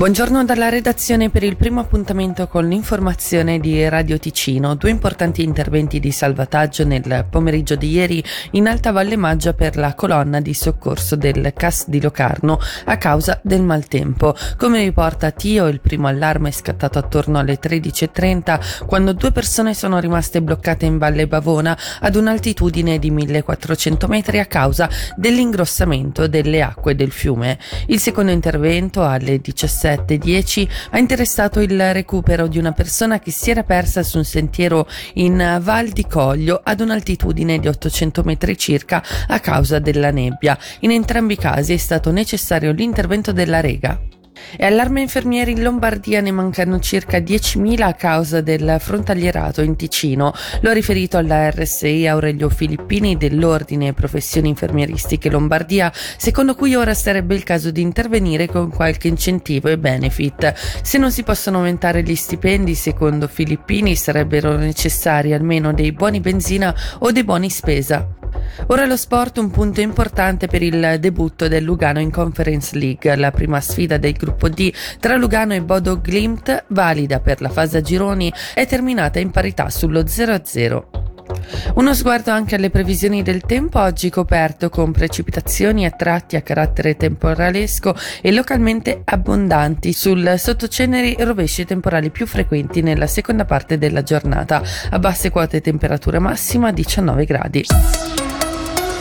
Buongiorno dalla redazione per il primo appuntamento con l'informazione di Radio Ticino. Due importanti interventi di salvataggio nel pomeriggio di ieri in Alta Valle Maggia per la colonna di soccorso del CAS di Locarno a causa del maltempo. Come riporta Tio, il primo allarme è scattato attorno alle 13.30 quando due persone sono rimaste bloccate in Valle Bavona ad un'altitudine di 1400 metri a causa dell'ingrossamento delle acque del fiume. Il secondo intervento alle 17 17.10 ha interessato il recupero di una persona che si era persa su un sentiero in Val di Coglio ad un'altitudine di 800 metri circa a causa della nebbia. In entrambi i casi è stato necessario l'intervento della Rega. E allarme infermieri in Lombardia ne mancano circa 10.000 a causa del frontalierato in Ticino. Lo ha riferito alla RSI Aurelio Filippini dell'Ordine Professioni Infermieristiche Lombardia, secondo cui ora sarebbe il caso di intervenire con qualche incentivo e benefit. Se non si possono aumentare gli stipendi, secondo Filippini sarebbero necessari almeno dei buoni benzina o dei buoni spesa. Ora lo sport, un punto importante per il debutto del Lugano in Conference League, la prima sfida del gruppo D tra Lugano e Bodo Glimt, valida per la fase a gironi, è terminata in parità sullo 0-0. Uno sguardo anche alle previsioni del tempo, oggi coperto con precipitazioni a tratti a carattere temporalesco e localmente abbondanti, sul sottoceneri rovesci temporali più frequenti nella seconda parte della giornata, a basse quote temperatura massima 19 gradi.